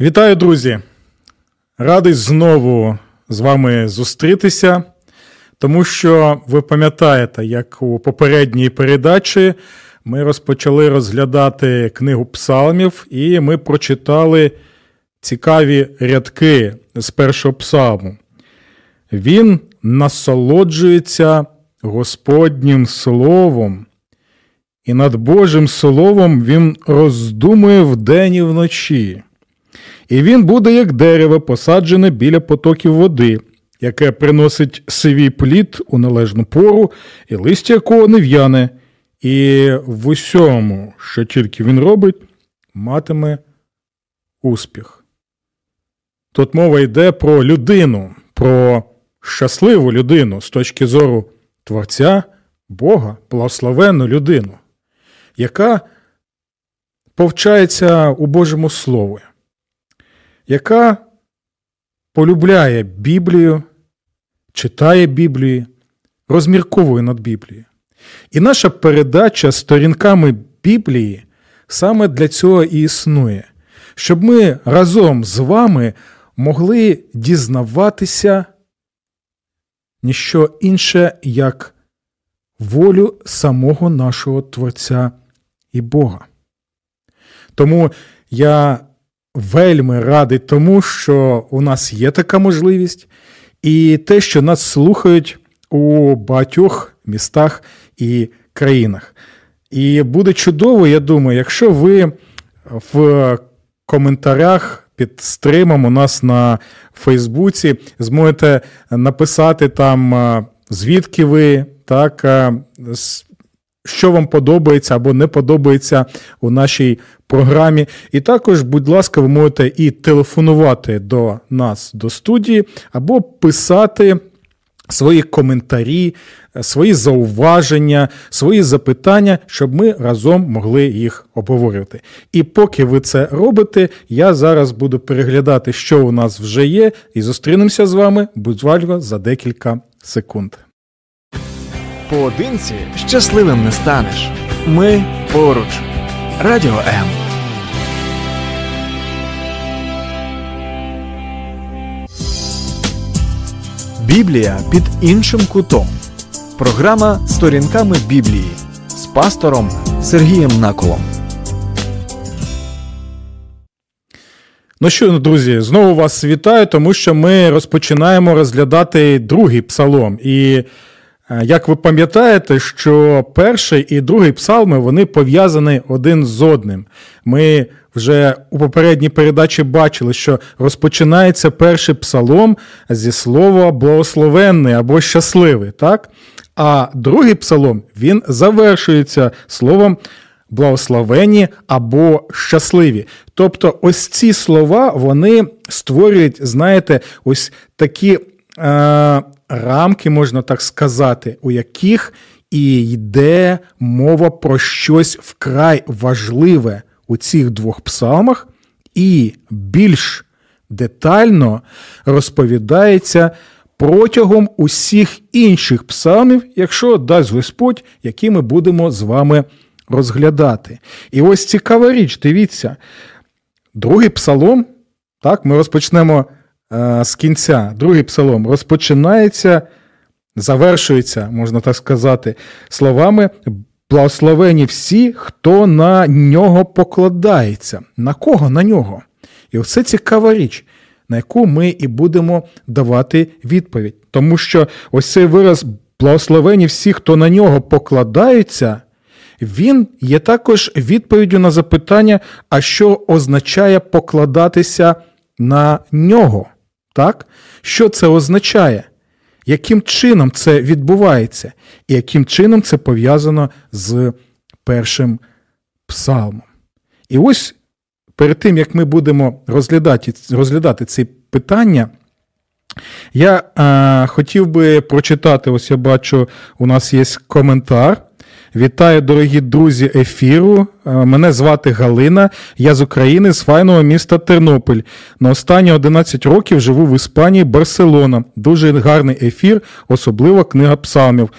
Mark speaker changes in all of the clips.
Speaker 1: Вітаю, друзі! Радий знову з вами зустрітися, тому що ви пам'ятаєте, як у попередній передачі ми розпочали розглядати книгу псалмів, і ми прочитали цікаві рядки з першого псалму. Він насолоджується Господнім Словом, і над Божим Словом він роздумує вдень і вночі. І він буде як дерево, посаджене біля потоків води, яке приносить сивій плід у належну пору, і листя якого не в'яне, і в усьому, що тільки він робить, матиме успіх. Тут мова йде про людину, про щасливу людину з точки зору Творця, Бога, благословенну людину, яка повчається у Божому Слові яка полюбляє Біблію, читає Біблію, розмірковує над Біблією. І наша передача сторінками Біблії саме для цього і існує, щоб ми разом з вами могли дізнаватися ніщо інше, як волю самого нашого Творця і Бога. Тому я вельми радий тому, що у нас є така можливість, і те, що нас слухають у багатьох містах і країнах. І буде чудово, я думаю, якщо ви в коментарях під стримом у нас на Фейсбуці зможете написати там, звідки ви, так, що вам подобається або не подобається у нашій програмі. І також, будь ласка, ви можете і телефонувати до нас до студії, або писати. Свої коментарі, свої зауваження, свої запитання, щоб ми разом могли їх обговорювати. І поки ви це робите, я зараз буду переглядати, що у нас вже є, і зустрінемося з вами буквально за декілька секунд.
Speaker 2: Поодинці щасливим не станеш. Ми поруч. Радіо М. Біблія під іншим кутом. Програма Сторінками Біблії з пастором Сергієм Наколом.
Speaker 1: Ну що, друзі, знову вас вітаю, тому що ми розпочинаємо розглядати другий псалом. І як ви пам'ятаєте, що перший і другий псалми вони пов'язані один з одним. Ми вже у попередній передачі бачили, що розпочинається перший псалом зі слова благословенний або щасливий. так? А другий псалом він завершується словом благословенні або щасливі. Тобто, ось ці слова вони створюють, знаєте, ось такі. Е, рамки, можна так сказати, у яких і йде мова про щось вкрай важливе у цих двох псалмах, і більш детально розповідається протягом усіх інших псалмів, якщо дасть Господь, які ми будемо з вами розглядати. І ось цікава річ, дивіться, другий псалом, так, ми розпочнемо з кінця, другий псалом, розпочинається, завершується, можна так сказати, словами. Благословені всі, хто на нього покладається. На кого на нього? І оце цікава річ, на яку ми і будемо давати відповідь. Тому що ось цей вираз благословені всі, хто на нього покладається, він є також відповіддю на запитання, а що означає покладатися на нього. Так? Що це означає? Яким чином це відбувається? І яким чином це пов'язано з першим псалмом? І ось перед тим як ми будемо розглядати розглядати ці питання, я е, хотів би прочитати: ось я бачу, у нас є коментар. Вітаю, дорогі друзі ефіру. Е, мене звати Галина. Я з України, з файного міста Тернопіль. На останні 11 років живу в Іспанії, Барселона. Дуже гарний ефір, особливо книга псалмів.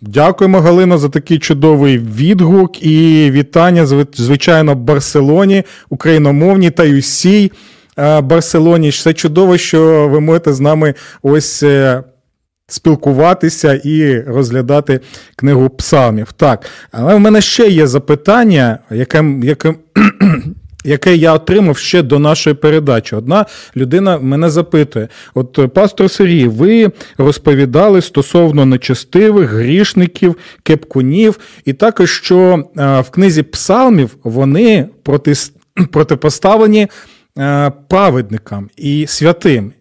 Speaker 1: Дякуємо, Галина, за такий чудовий відгук і вітання, звичайно, Барселоні, україномовній та й усій е, Барселоні. Все чудово, що ви можете з нами ось е, спілкуватися і розглядати книгу псалмів. Так, але в мене ще є запитання, яке, яке, яке я отримав ще до нашої передачі. Одна людина мене запитує: от, пастор Сергій, ви розповідали стосовно нечестивих, грішників, кепкунів, і також що в книзі псалмів вони проти, протипоставлені праведникам і святим.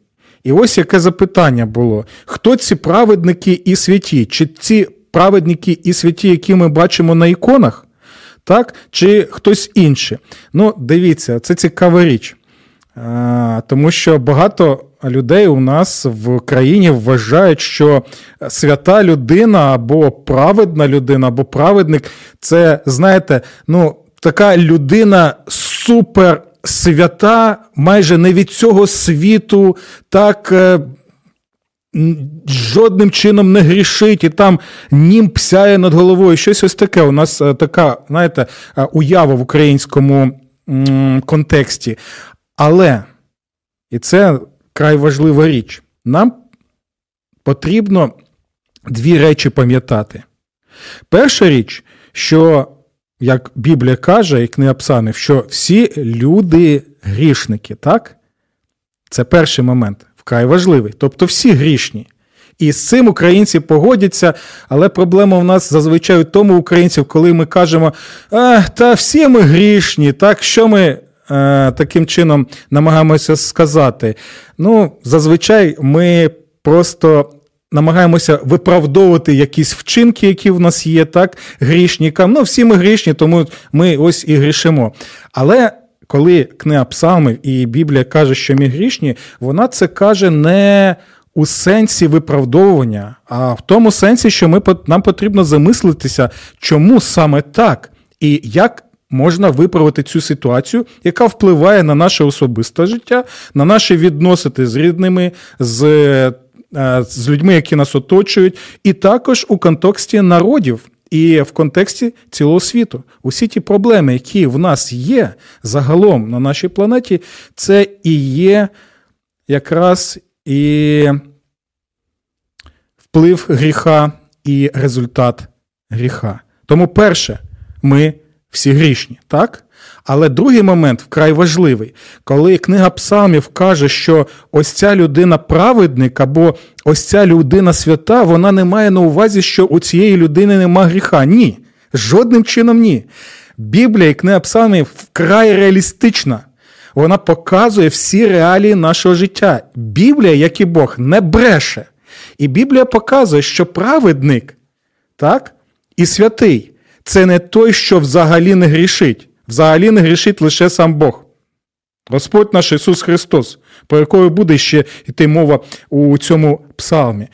Speaker 1: І ось яке запитання було: хто ці праведники і святі? Чи ці праведники і святі, які ми бачимо на іконах, так? чи хтось інший? Ну, дивіться, це цікава річ. Тому що багато людей у нас в країні вважають, що свята людина або праведна людина, або праведник це, знаєте, ну, така людина супер свята майже не від цього світу так. Е, жодним чином не грішить, і там нім псяє над головою. Щось ось таке. У нас е, така, знаєте, е, уява в українському контексті. Але, і це край важлива річ, нам потрібно дві речі пам'ятати. Перша річ, що як Біблія каже, і книга Псанів, що всі люди грішники, так? Це перший момент, вкрай важливий. Тобто всі грішні. І з цим українці погодяться, але проблема в нас зазвичай у тому українців, коли ми кажемо, а, та всі ми грішні, так що ми е, таким чином намагаємося сказати? Ну, зазвичай ми просто намагаємося виправдовувати якісь вчинки, які в нас є, так, грішникам. Ну, всі ми грішні, тому ми ось і грішимо. Але коли книга Псалмів і Біблія каже, що ми грішні, вона це каже не у сенсі виправдовування, а в тому сенсі, що ми, нам потрібно замислитися, чому саме так, і як. Можна виправити цю ситуацію, яка впливає на наше особисте життя, на наші відносини з рідними, з з людьми, які нас оточують, і також у контексті народів. І в контексті цілого світу усі ті проблеми, які в нас є загалом на нашій планеті, це і є якраз і вплив гріха і результат гріха. Тому, перше, ми всі грішні, так? Але другий момент вкрай важливий, коли книга Псалмів каже, що ось ця людина праведник або ось ця людина свята, вона не має на увазі, що у цієї людини нема гріха. Ні. Жодним чином ні. Біблія і книга Псалмів вкрай реалістична. Вона показує всі реалії нашого життя. Біблія, як і Бог, не бреше. І Біблія показує, що праведник так, і святий це не той, що взагалі не грішить. Взагалі не грішить лише сам Бог. Господь наш Ісус Христос, про якого буде ще йти мова у цьому псалмі.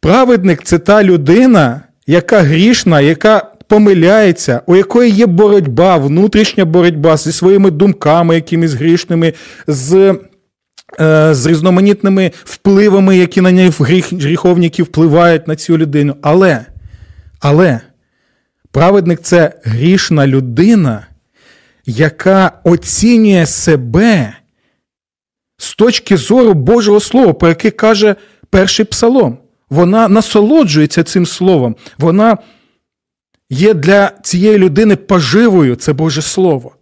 Speaker 1: Праведник це та людина, яка грішна, яка помиляється, у якої є боротьба, внутрішня боротьба зі своїми думками, якимись грішними, з е, з різноманітними впливами, які на неї гріховники впливають на цю людину. Але, але праведник це грішна людина яка оцінює себе з точки зору Божого Слова, про яке каже перший псалом. Вона насолоджується цим словом. Вона є для цієї людини поживою, це Боже Слово.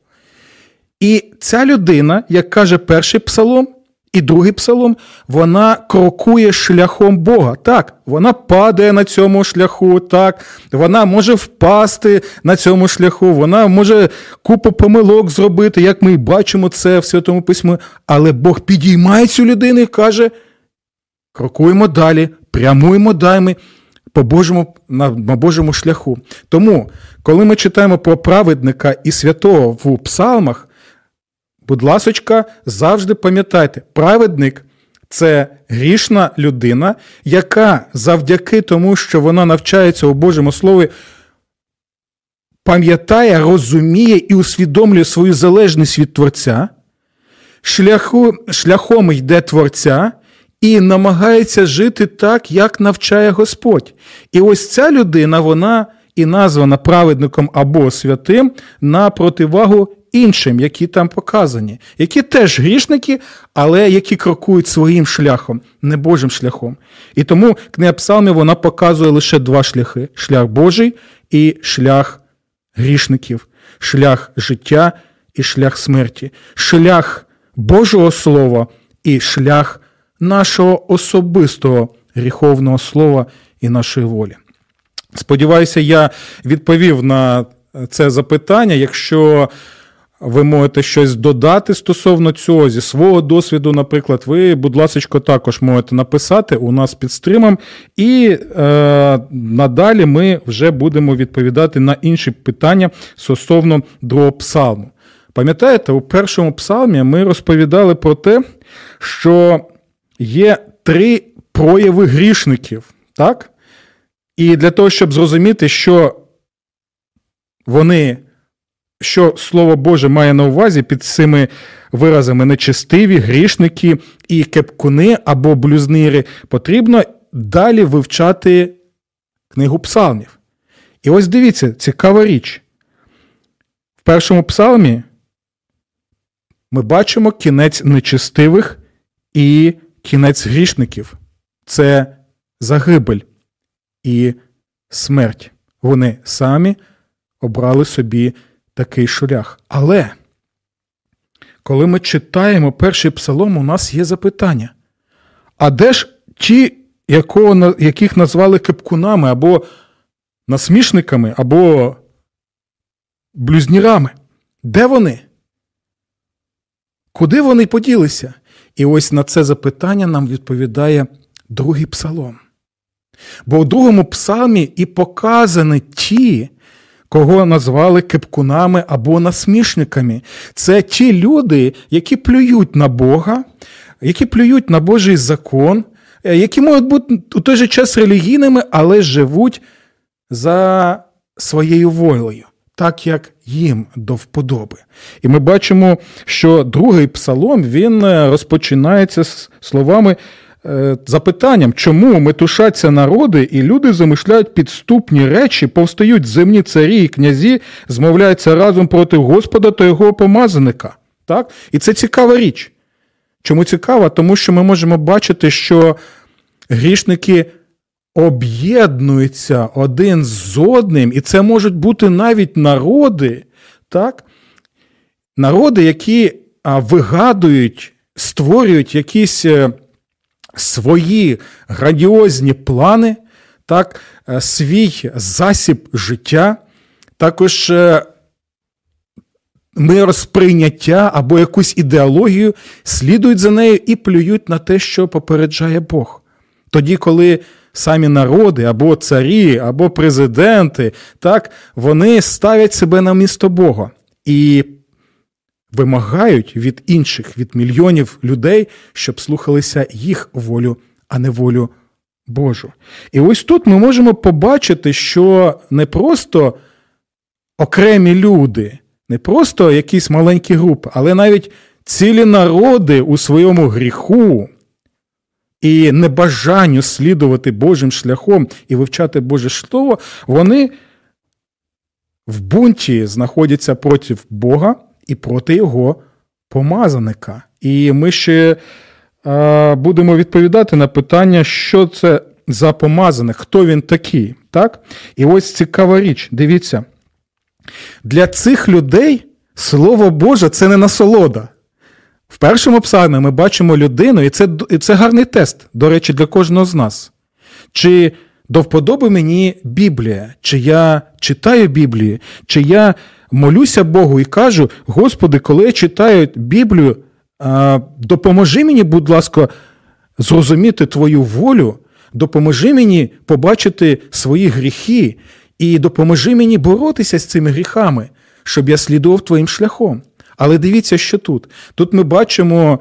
Speaker 1: І ця людина, як каже перший псалом, і другий псалом, вона крокує шляхом Бога. Так, вона падає на цьому шляху, так, вона може впасти на цьому шляху, вона може купу помилок зробити, як ми бачимо це в Святому Письмі. Але Бог підіймає цю людину і каже: крокуємо далі, прямуємо далі, по Божому, на, на Божому шляху. Тому, коли ми читаємо про праведника і святого в псалмах, будь ласочка, завжди пам'ятайте, праведник це грішна людина, яка завдяки тому, що вона навчається у Божому Слові, пам'ятає, розуміє і усвідомлює свою залежність від Творця, шляху, шляхом йде Творця і намагається жити так, як навчає Господь. І ось ця людина, вона і названа праведником або святим на противагу іншим, які там показані, які теж грішники, але які крокують своїм шляхом, не Божим шляхом. І тому книга Псалмів вона показує лише два шляхи: шлях Божий і шлях грішників, шлях життя і шлях смерті, шлях Божого Слова і шлях нашого особистого гріховного слова і нашої волі. Сподіваюся, я відповів на це запитання. Якщо ви можете щось додати стосовно цього зі свого досвіду, наприклад, ви, будь ласка, також можете написати у нас під стримом, і е, надалі ми вже будемо відповідати на інші питання стосовно другого псалму. Пам'ятаєте, у першому псалмі ми розповідали про те, що є три прояви грішників, так? І для того, щоб зрозуміти, що вони що Слово Боже має на увазі під цими виразами нечестиві, грішники і кепкуни або блюзнири, потрібно далі вивчати книгу псалмів. І ось дивіться, цікава річ. В першому псалмі ми бачимо кінець нечестивих і кінець грішників. Це загибель і смерть. Вони самі обрали собі такий шлях. Але коли ми читаємо перший псалом, у нас є запитання. А де ж ті, якого, яких назвали кипкунами, або насмішниками, або блюзнірами? Де вони? Куди вони поділися? І ось на це запитання нам відповідає другий псалом. Бо у другому псалмі і показані ті, кого назвали кипкунами або насмішниками. Це ті люди, які плюють на Бога, які плюють на Божий закон, е, які можуть бути у той же час релігійними, але живуть за своєю волею. Так як їм до вподоби. І ми бачимо, що другий псалом він е, розпочинається з словами запитанням, чому метушаться народи, і люди замишляють підступні речі, повстають земні царі і князі, змовляються разом проти Господа та його помазаника. Так? І це цікава річ. Чому цікава? Тому що ми можемо бачити, що грішники об'єднуються один з одним, і це можуть бути навіть народи, так? народи, які вигадують, створюють якісь е, свої грандіозні плани, так, е, свій засіб життя, також е, миросприйняття або якусь ідеологію, слідують за нею і плюють на те, що попереджає Бог. Тоді, коли самі народи, або царі, або президенти, так, вони ставлять себе на місто Бога. І вимагають від інших, від мільйонів людей, щоб слухалися їх волю, а не волю Божу. І ось тут ми можемо побачити, що не просто окремі люди, не просто якісь маленькі групи, але навіть цілі народи у своєму гріху. І небажанню слідувати Божим шляхом і вивчати Боже Слово, вони в бунті знаходяться проти Бога, і проти його помазаника. І ми ще е, будемо відповідати на питання, що це за помазаник, хто він такий. Так? І ось цікава річ, дивіться. Для цих людей Слово Боже це не насолода. В першому псалмі ми бачимо людину, і це і це гарний тест, до речі, для кожного з нас. Чи до вподоби мені Біблія, чи я читаю Біблію, чи я молюся Богу і кажу: Господи, коли я читаю Біблію, допоможи мені, будь ласка, зрозуміти Твою волю, допоможи мені побачити свої гріхи і допоможи мені боротися з цими гріхами, щоб я слідував твоїм шляхом. Але дивіться, що тут. Тут ми бачимо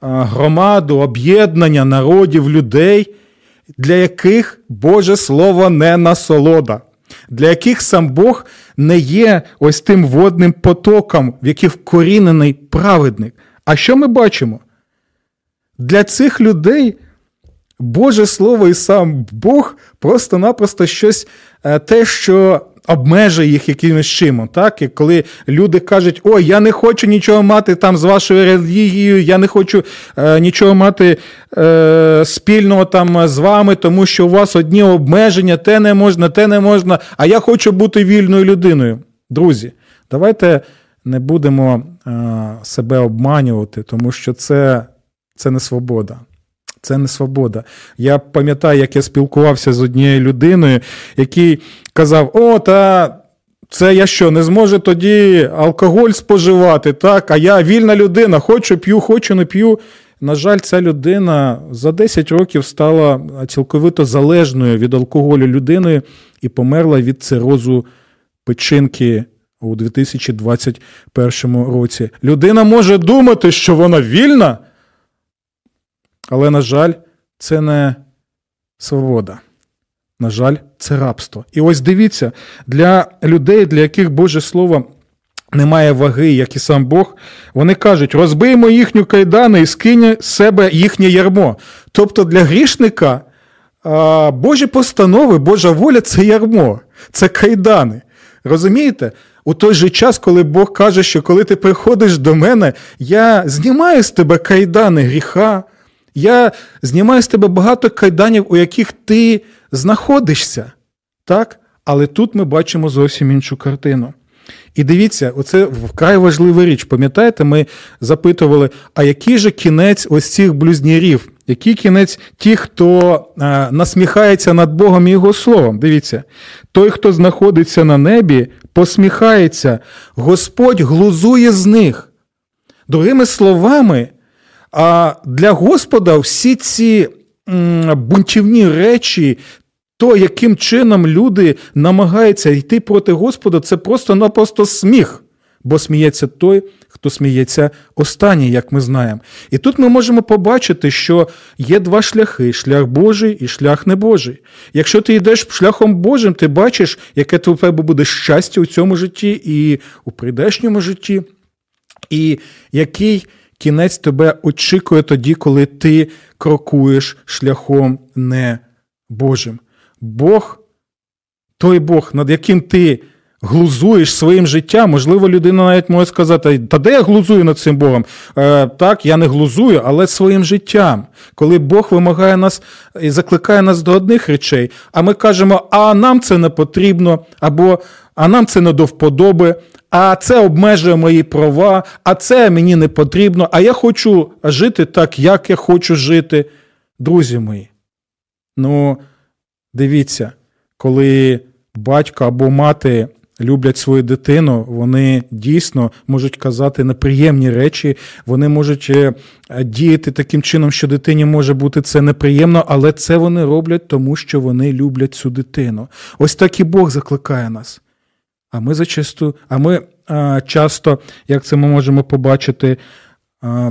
Speaker 1: громаду, об'єднання народів, людей, для яких Боже Слово не насолода, для яких сам Бог не є ось тим водним потоком, в який вкорінений праведник. А що ми бачимо? Для цих людей Боже Слово і сам Бог просто-напросто щось е, те, що обмежує їх якимось чимом. Так? І коли люди кажуть, ой, я не хочу нічого мати там з вашою релігією, я не хочу е, нічого мати е, спільного там з вами, тому що у вас одні обмеження, те не можна, те не можна, а я хочу бути вільною людиною. Друзі, давайте не будемо е, себе обманювати, тому що це, це не свобода. Це не свобода. Я пам'ятаю, як я спілкувався з однією людиною, який казав: О, та це я що, не зможу тоді алкоголь споживати, так? А я вільна людина, хочу п'ю, хочу не п'ю. На жаль, ця людина за 10 років стала цілковито залежною від алкоголю людиною і померла від цирозу печінки у 2021 році. Людина може думати, що вона вільна. Але, на жаль, це не свобода. На жаль, це рабство. І ось дивіться, для людей, для яких Боже Слово немає ваги, як і сам Бог, вони кажуть: розбиймо їхню кайдани і скинь з себе їхнє ярмо. Тобто для грішника Божі постанови, Божа воля це ярмо, це кайдани. Розумієте? У той же час, коли Бог каже, що коли ти приходиш до мене, я знімаю з тебе кайдани гріха. Я знімаю з тебе багато кайданів, у яких ти знаходишся. Так? Але тут ми бачимо зовсім іншу картину. І дивіться, оце вкрай важлива річ. Пам'ятаєте, ми запитували, а який же кінець ось цих блюзнірів? Який кінець тих, хто а, насміхається над Богом і Його словом? Дивіться, той, хто знаходиться на небі, посміхається, Господь глузує з них. Другими словами, а для Господа всі ці бунтівні речі, то, яким чином люди намагаються йти проти Господа, це просто-напросто сміх, бо сміється той, хто сміється останній, як ми знаємо. І тут ми можемо побачити, що є два шляхи: шлях Божий і шлях небожий. Якщо ти йдеш шляхом Божим, ти бачиш, яке тебе буде щастя у цьому житті і у прийдешньому житті, і який кінець тебе очікує тоді, коли ти крокуєш шляхом не Божим. Бог, той Бог, над яким ти глузуєш своїм життям, можливо, людина навіть може сказати, та де я глузую над цим Богом? Е, Так, я не глузую, але своїм життям. Коли Бог вимагає нас і закликає нас до одних речей, а ми кажемо, а нам це не потрібно, або а нам це не до вподоби, а це обмежує мої права, а це мені не потрібно, а я хочу жити так, як я хочу жити. Друзі мої. Ну, дивіться, коли батько або мати люблять свою дитину, вони дійсно можуть казати неприємні речі, вони можуть е, діяти таким чином, що дитині може бути це неприємно, але це вони роблять тому, що вони люблять цю дитину. Ось так і Бог закликає нас. А ми зачасту, а ми а, часто, як це ми можемо побачити, а,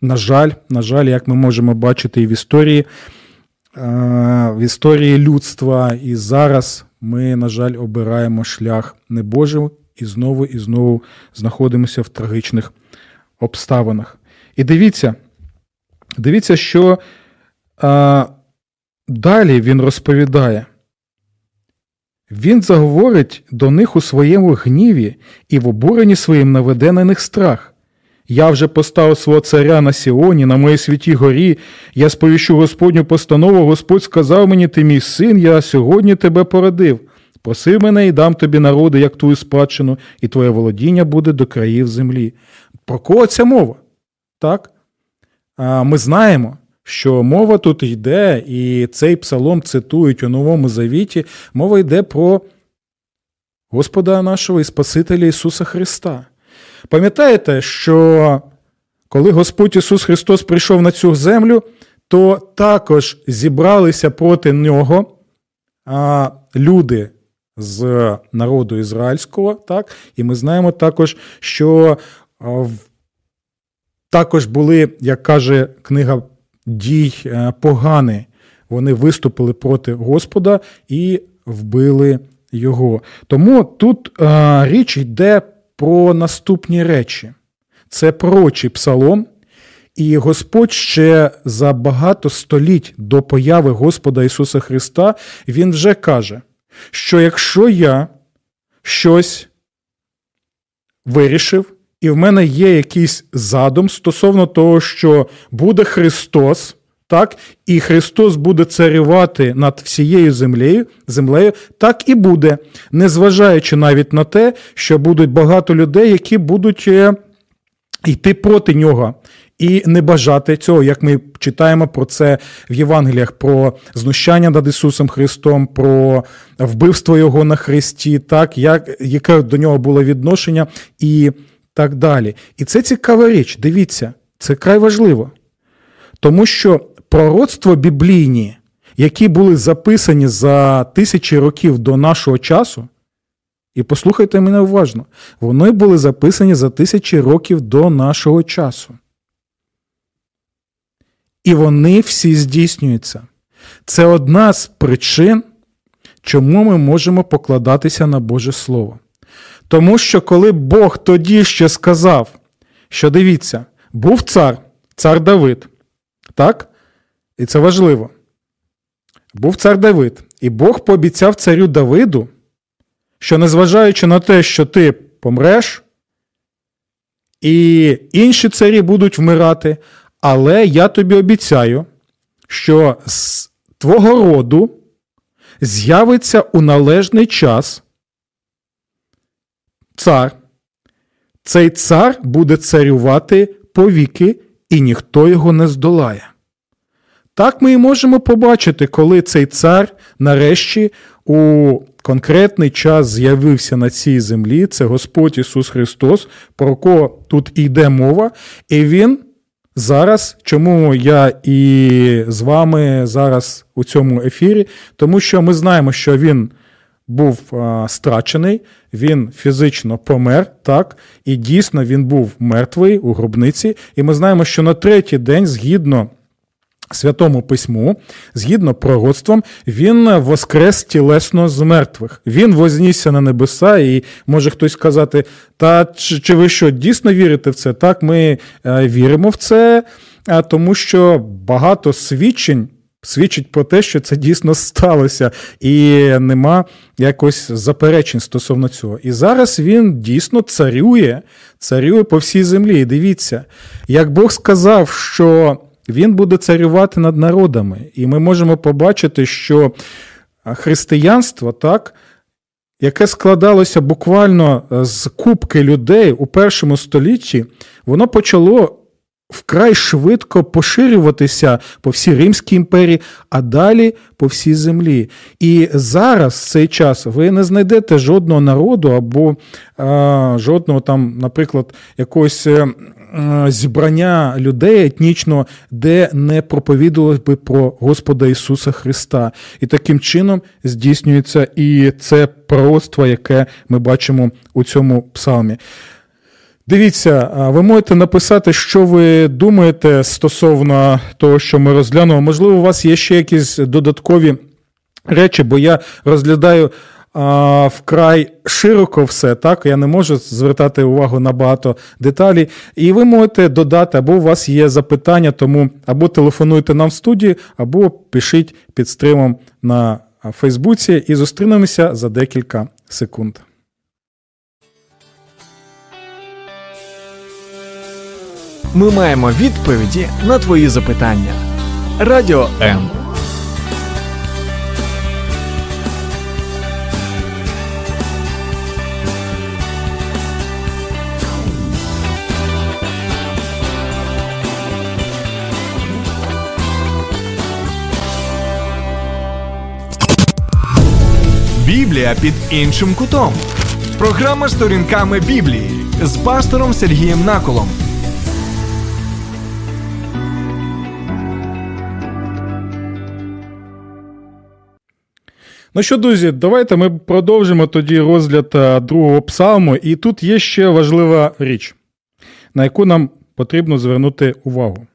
Speaker 1: на жаль, на жаль, як ми можемо бачити і в історії, а, в історії людства, і зараз ми, на жаль, обираємо шлях небожий і знову і знову знаходимося в трагічних обставинах. І дивіться, дивіться, що а, далі він розповідає. Він заговорить до них у своєму гніві і в обуренні своїм наведе на них страх. Я вже поставив свого царя на Сіоні, на моїй святій горі, я сповіщу Господню постанову, Господь сказав мені, ти мій син, я сьогодні тебе породив. Проси мене і дам тобі народи, як твою спадщину, і твоє володіння буде до країв землі. Про кого ця мова? Так? Ми знаємо, що мова тут йде, і цей псалом цитують у Новому Завіті, мова йде про Господа нашого і Спасителя Ісуса Христа. Пам'ятаєте, що коли Господь Ісус Христос прийшов на цю землю, то також зібралися проти нього люди з народу ізраїльського. так, І ми знаємо також, що також були, як каже книга дій е, погані, вони виступили проти Господа і вбили його. Тому тут а, річ йде про наступні речі. Це пророчий псалом, і Господь ще за багато століть до появи Господа Ісуса Христа Він вже каже, що якщо я щось вирішив, і в мене є якийсь задум стосовно того, що буде Христос, так, і Христос буде царювати над всією землею, землею, так і буде, незважаючи навіть на те, що будуть багато людей, які будуть е, йти проти нього і не бажати цього, як ми читаємо про це в Євангеліях, про знущання над Ісусом Христом, про вбивство Його на Христі, так, як, яке до нього було відношення і так далі. І це цікава річ. Дивіться, це край важливо. Тому що пророцтво біблійні, які були записані за тисячі років до нашого часу, і послухайте мене уважно, вони були записані за тисячі років до нашого часу. І вони всі здійснюються. Це одна з причин, чому ми можемо покладатися на Боже Слово. Тому що коли Бог тоді ще сказав, що дивіться, був цар, цар Давид, так? І це важливо. Був цар Давид, і Бог пообіцяв царю Давиду, що незважаючи на те, що ти помреш, і інші царі будуть вмирати, але я тобі обіцяю, що з твого роду з'явиться у належний час цар. Цей цар буде царювати повіки, і ніхто його не здолає. Так ми і можемо побачити, коли цей цар нарешті у конкретний час з'явився на цій землі. Це Господь Ісус Христос, про кого тут йде мова, і Він зараз, чому я і з вами зараз у цьому ефірі, тому що ми знаємо, що Він був а, страчений, він фізично помер, так, і дійсно він був мертвий у гробниці. І ми знаємо, що на третій день, згідно Святому письму, згідно пророцтвам, він воскрес тілесно з мертвих. Він вознісся на небеса, і може хтось сказати, та чи, ви що дійсно вірите в це? Так, ми е, віримо в це, тому що багато свідчень свідчить про те, що це дійсно сталося, і нема якось заперечень стосовно цього. І зараз він дійсно царює, царює по всій землі. І дивіться, як Бог сказав, що він буде царювати над народами, і ми можемо побачити, що християнство так. Яке складалося буквально з кубки людей у першому столітті, воно почало вкрай швидко поширюватися по всій Римській імперії, а далі по всій землі. І зараз в цей час ви не знайдете жодного народу або а, жодного там, наприклад, якогось. Е, зібрання людей етнічно, де не проповідувалось би про Господа Ісуса Христа. І таким чином здійснюється і це пророцтво, яке ми бачимо у цьому псалмі. Дивіться, ви можете написати, що ви думаєте стосовно того, що ми розглянули. Можливо, у вас є ще якісь додаткові речі, бо я розглядаю а, вкрай широко все, так? Я не можу звертати увагу на багато деталей. І ви можете додати, або у вас є запитання, тому або телефонуйте нам в студії, або пишіть під стримом на Фейсбуці і зустрінемося за декілька секунд.
Speaker 2: Ми маємо відповіді на твої запитання. Радіо М. Біблія під іншим кутом. Програма сторінками Біблії з пастором Сергієм Наколом.
Speaker 1: Ну що, друзі, давайте ми продовжимо тоді розгляд е, другого псалму. І тут є ще важлива річ, на яку нам потрібно звернути увагу.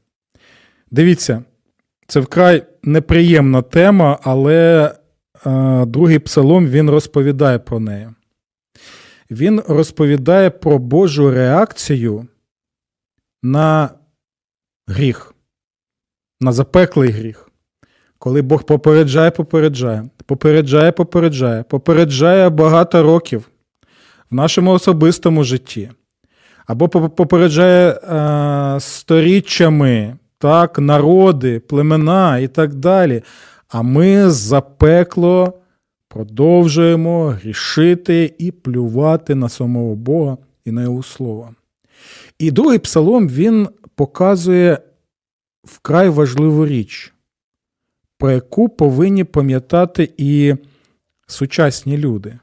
Speaker 1: Дивіться, це вкрай неприємна тема, але другий псалом він розповідає про неї. Він розповідає про Божу реакцію на гріх, на запеклий гріх. Коли Бог попереджає, попереджає, попереджає, попереджає, попереджає багато років в нашому особистому житті, або попереджає е, сторіччями, так, народи, племена і так далі. А ми запекло продовжуємо грішити і плювати на самого Бога і на Його Слово. І другий псалом він показує вкрай важливу річ, про яку повинні пам'ятати і сучасні люди.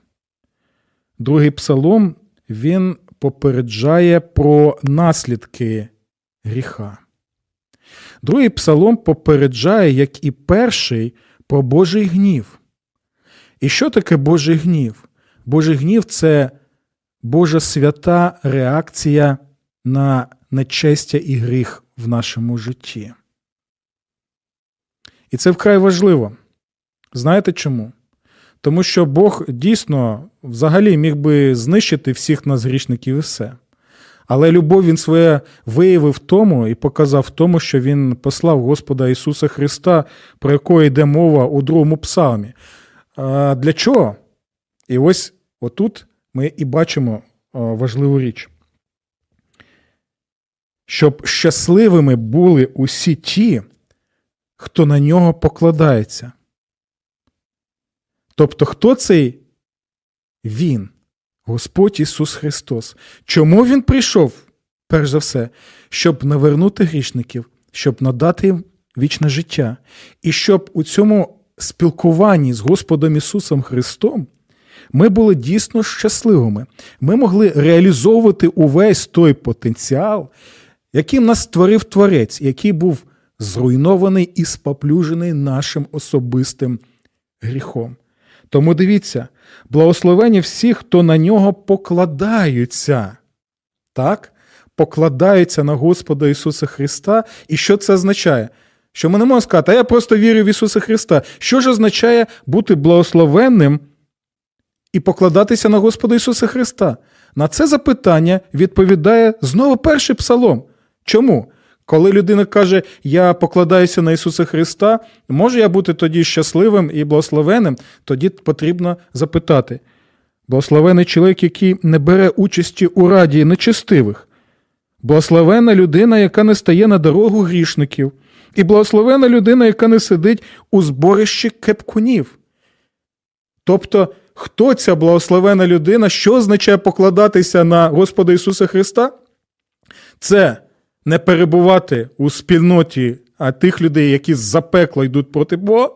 Speaker 1: Другий псалом він попереджає про наслідки гріха. Другий псалом попереджає, як і перший, про Божий гнів. І що таке Божий гнів? Божий гнів це Божа свята реакція на нечестя і гріх в нашому житті. І це вкрай важливо. Знаєте чому? Тому що Бог дійсно взагалі міг би знищити всіх нас грішників і все. Але любов він своє виявив в тому і показав в тому, що Він послав Господа Ісуса Христа, про якого йде мова у другому псалмі. А Для чого? І ось отут ми і бачимо важливу річ. Щоб щасливими були усі ті, хто на нього покладається. Тобто, хто цей Він? Господь Ісус Христос. Чому Він прийшов, перш за все, щоб навернути грішників, щоб надати їм вічне життя, і щоб у цьому спілкуванні з Господом Ісусом Христом ми були дійсно щасливими. Ми могли реалізовувати увесь той потенціал, яким нас створив Творець, який був зруйнований і споплюжений нашим особистим гріхом. Тому дивіться, благословені всі, хто на нього покладаються. Так? Покладаються на Господа Ісуса Христа. І що це означає? Що ми не можемо сказати, а я просто вірю в Ісуса Христа. Що ж означає бути благословенним і покладатися на Господа Ісуса Христа? На це запитання відповідає знову перший псалом. Чому? Коли людина каже, я покладаюся на Ісуса Христа, може я бути тоді щасливим і благословенним, тоді потрібно запитати. Благословений чоловік, який не бере участі у раді нечестивих, благословена людина, яка не стає на дорогу грішників, і благословена людина, яка не сидить у зборищі кепкунів. Тобто, хто ця благословена людина, що означає покладатися на Господа Ісуса Христа? Це не перебувати у спільноті тих людей, які з запекла йдуть проти Бога,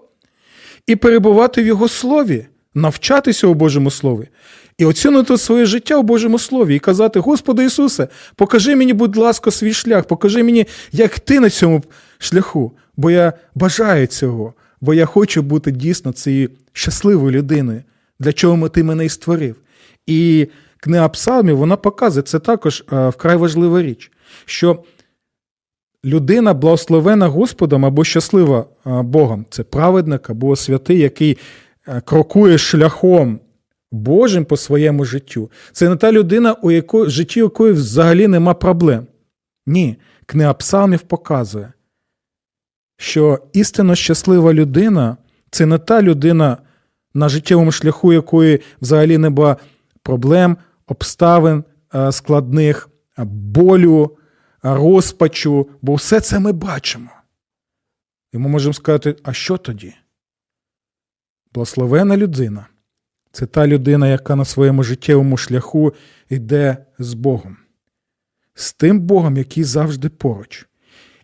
Speaker 1: і перебувати в Його слові, навчатися у Божому Слові, і оцінити своє життя у Божому Слові, і казати: Господи Ісусе, покажи мені, будь ласка, свій шлях, покажи мені, як ти на цьому шляху, бо я бажаю цього, бо я хочу бути дійсно цією щасливою людиною, для чого ти мене і створив. І книга Псалмів вона показує це також вкрай важлива річ, що людина благословена Господом або щаслива Богом. Це праведник або святий, який крокує шляхом Божим по своєму життю. Це не та людина, у якої, житті якої взагалі нема проблем. Ні, книга Псалмів показує, що істинно щаслива людина це не та людина, на життєвому шляху якої взагалі нема проблем, обставин складних, болю, розпачу, бо все це ми бачимо. І ми можемо сказати, а що тоді? Благословена людина це та людина, яка на своєму життєвому шляху йде з Богом, з тим Богом, який завжди поруч,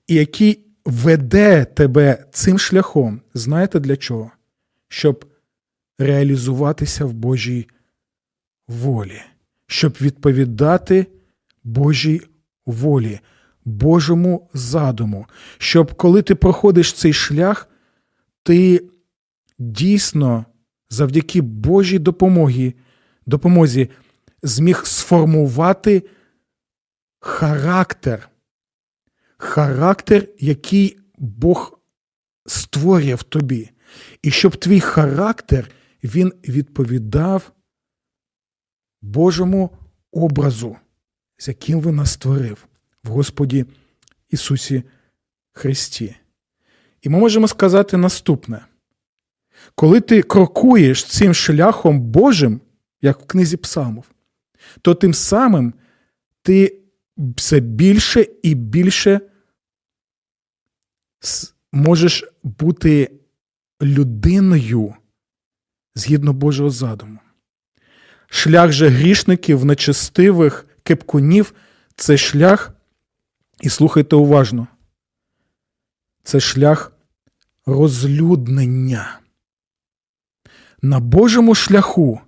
Speaker 1: і який веде тебе цим шляхом. Знаєте для чого? Щоб реалізуватися в Божій волі, щоб відповідати Божій волі, Божому задуму, щоб коли ти проходиш цей шлях, ти дійсно завдяки Божій допомогі, допомозі зміг сформувати характер, характер, який Бог створює в тобі. І щоб твій характер він відповідав Божому образу, з яким він нас створив в Господі Ісусі Христі. І ми можемо сказати наступне: коли ти крокуєш цим шляхом Божим, як в книзі Псалмов, то тим самим ти все більше і більше можеш бути людиною згідно Божого задуму. Шлях же грішників, нечестивих кепкунів це шлях, і слухайте уважно, це шлях розлюднення. На Божому шляху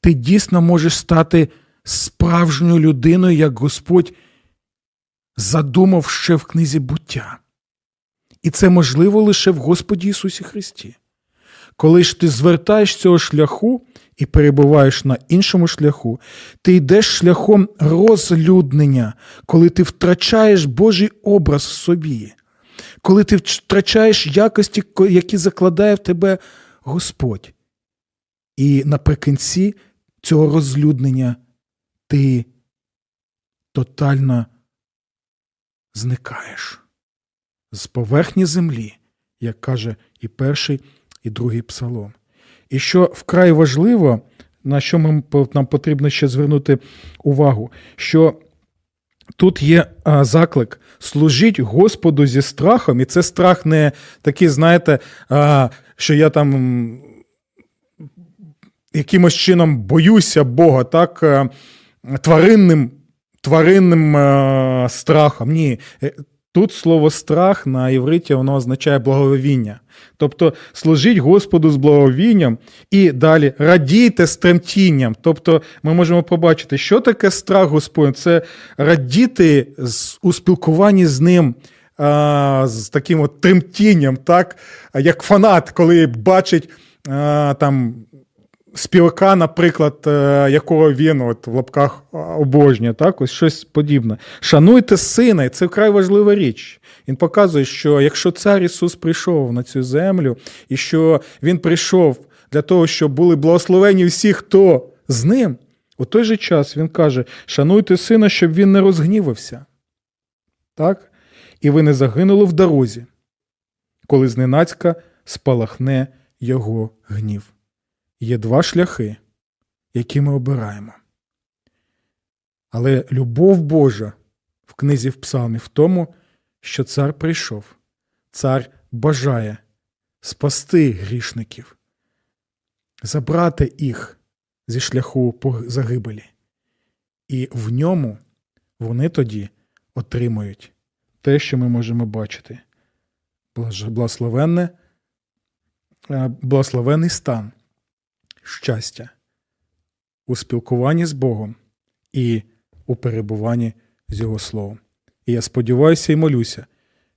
Speaker 1: ти дійсно можеш стати справжньою людиною, як Господь задумав ще в книзі буття. І це можливо лише в Господі Ісусі Христі. Коли ж ти звертаєш цього шляху і перебуваєш на іншому шляху, ти йдеш шляхом розлюднення, коли ти втрачаєш Божий образ в собі, коли ти втрачаєш якості, які закладає в тебе Господь. І наприкінці цього розлюднення ти тотально зникаєш з поверхні землі, як каже і перший, і другий псалом. І що вкрай важливо, на що нам потрібно ще звернути увагу, що тут є заклик служіть Господу зі страхом, і це страх не такий, знаєте, що я там якимось чином боюся Бога, так, тваринним тваринним страхом. Ні. Тут слово страх на євриті воно означає благовіння. Тобто служіть Господу з благовінням і далі радійте з тремтінням. Тобто ми можемо побачити, що таке страх Господь це радіти у спілкуванні з ним. З таким от тремтінням, так, як фанат, коли бачить там співака, наприклад, е, якого він от в лапках обожнює, так, ось щось подібне. Шануйте сина, і це вкрай важлива річ. Він показує, що якщо цар Ісус прийшов на цю землю, і що Він прийшов для того, щоб були благословені всі, хто з ним, у той же час Він каже: шануйте сина, щоб він не розгнівався. Так? І ви не загинули в дорозі, коли зненацька спалахне його гнів. Є два шляхи, які ми обираємо. Але любов Божа в книзі в Псалмі в тому, що цар прийшов, цар бажає спасти грішників, забрати їх зі шляху загибелі. І в ньому вони тоді отримують те, що ми можемо бачити. Е, благословенний стан щастя у спілкуванні з Богом і у перебуванні з Його Словом. І я сподіваюся і молюся,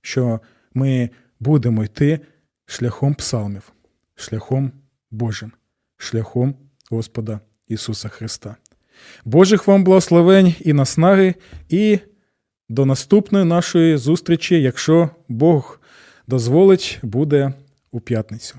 Speaker 1: що ми будемо йти шляхом псалмів, шляхом Божим, шляхом Господа Ісуса Христа. Божих вам благословень і наснаги, і до наступної нашої зустрічі, якщо Бог дозволить, буде у п'ятницю.